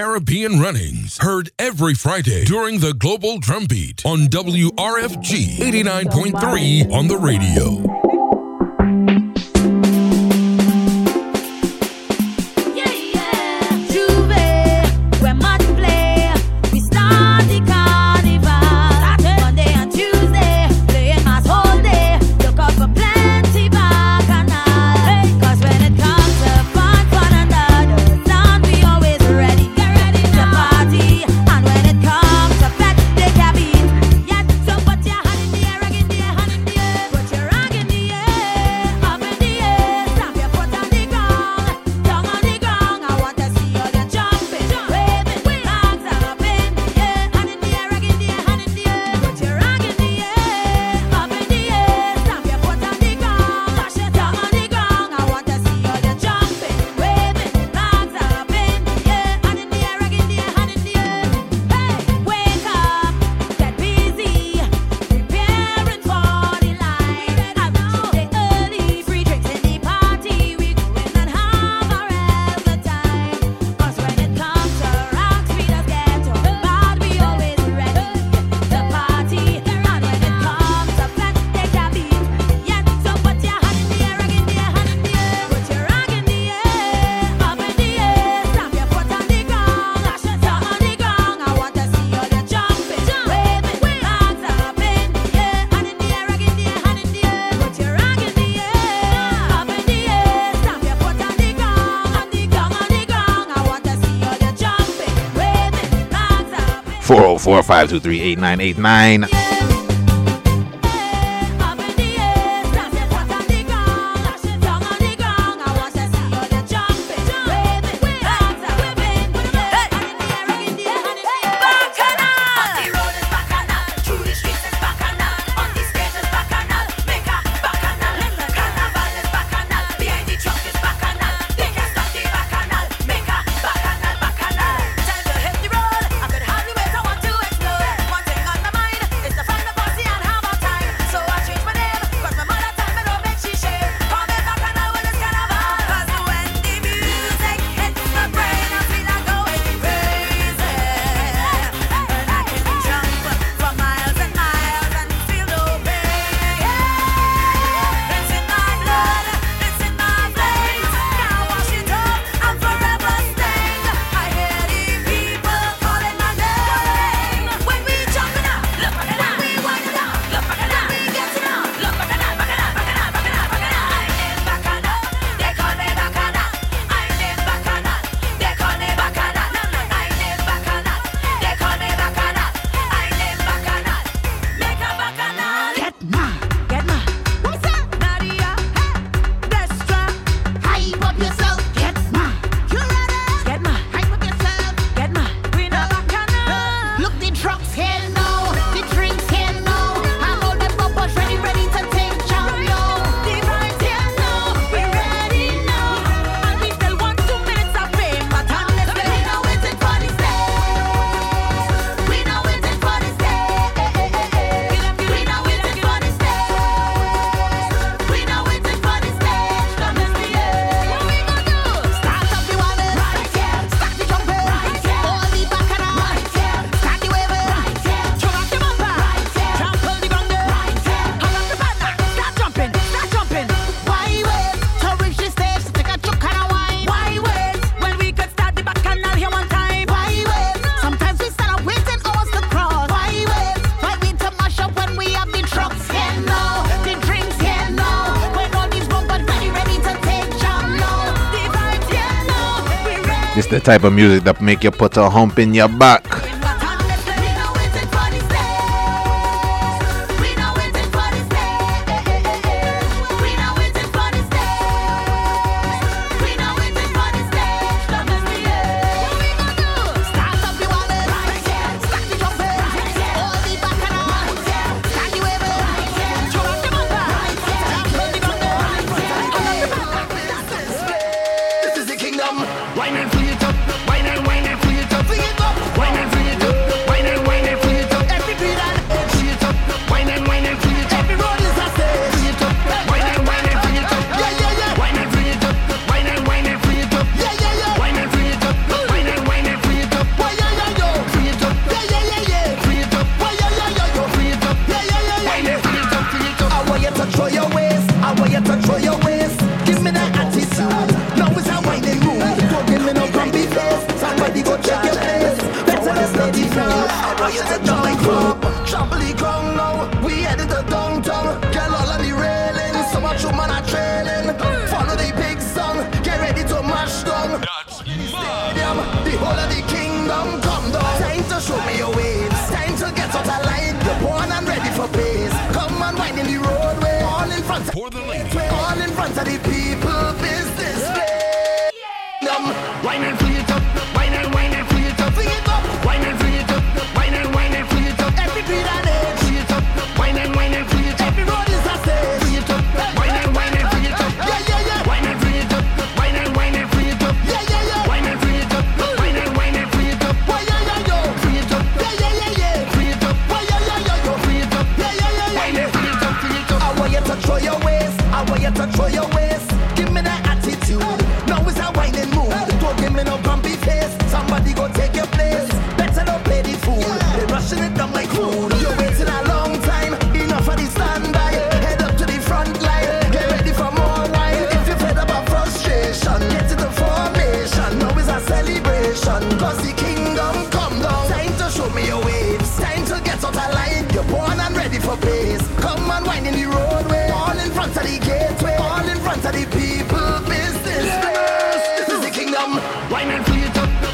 Caribbean Runnings. Heard every Friday during the Global Drumbeat on WRFG 89.3 on the radio. Oh four five two three eight nine eight nine. The type of music that make you put a hump in your back. Wine Lineman, please.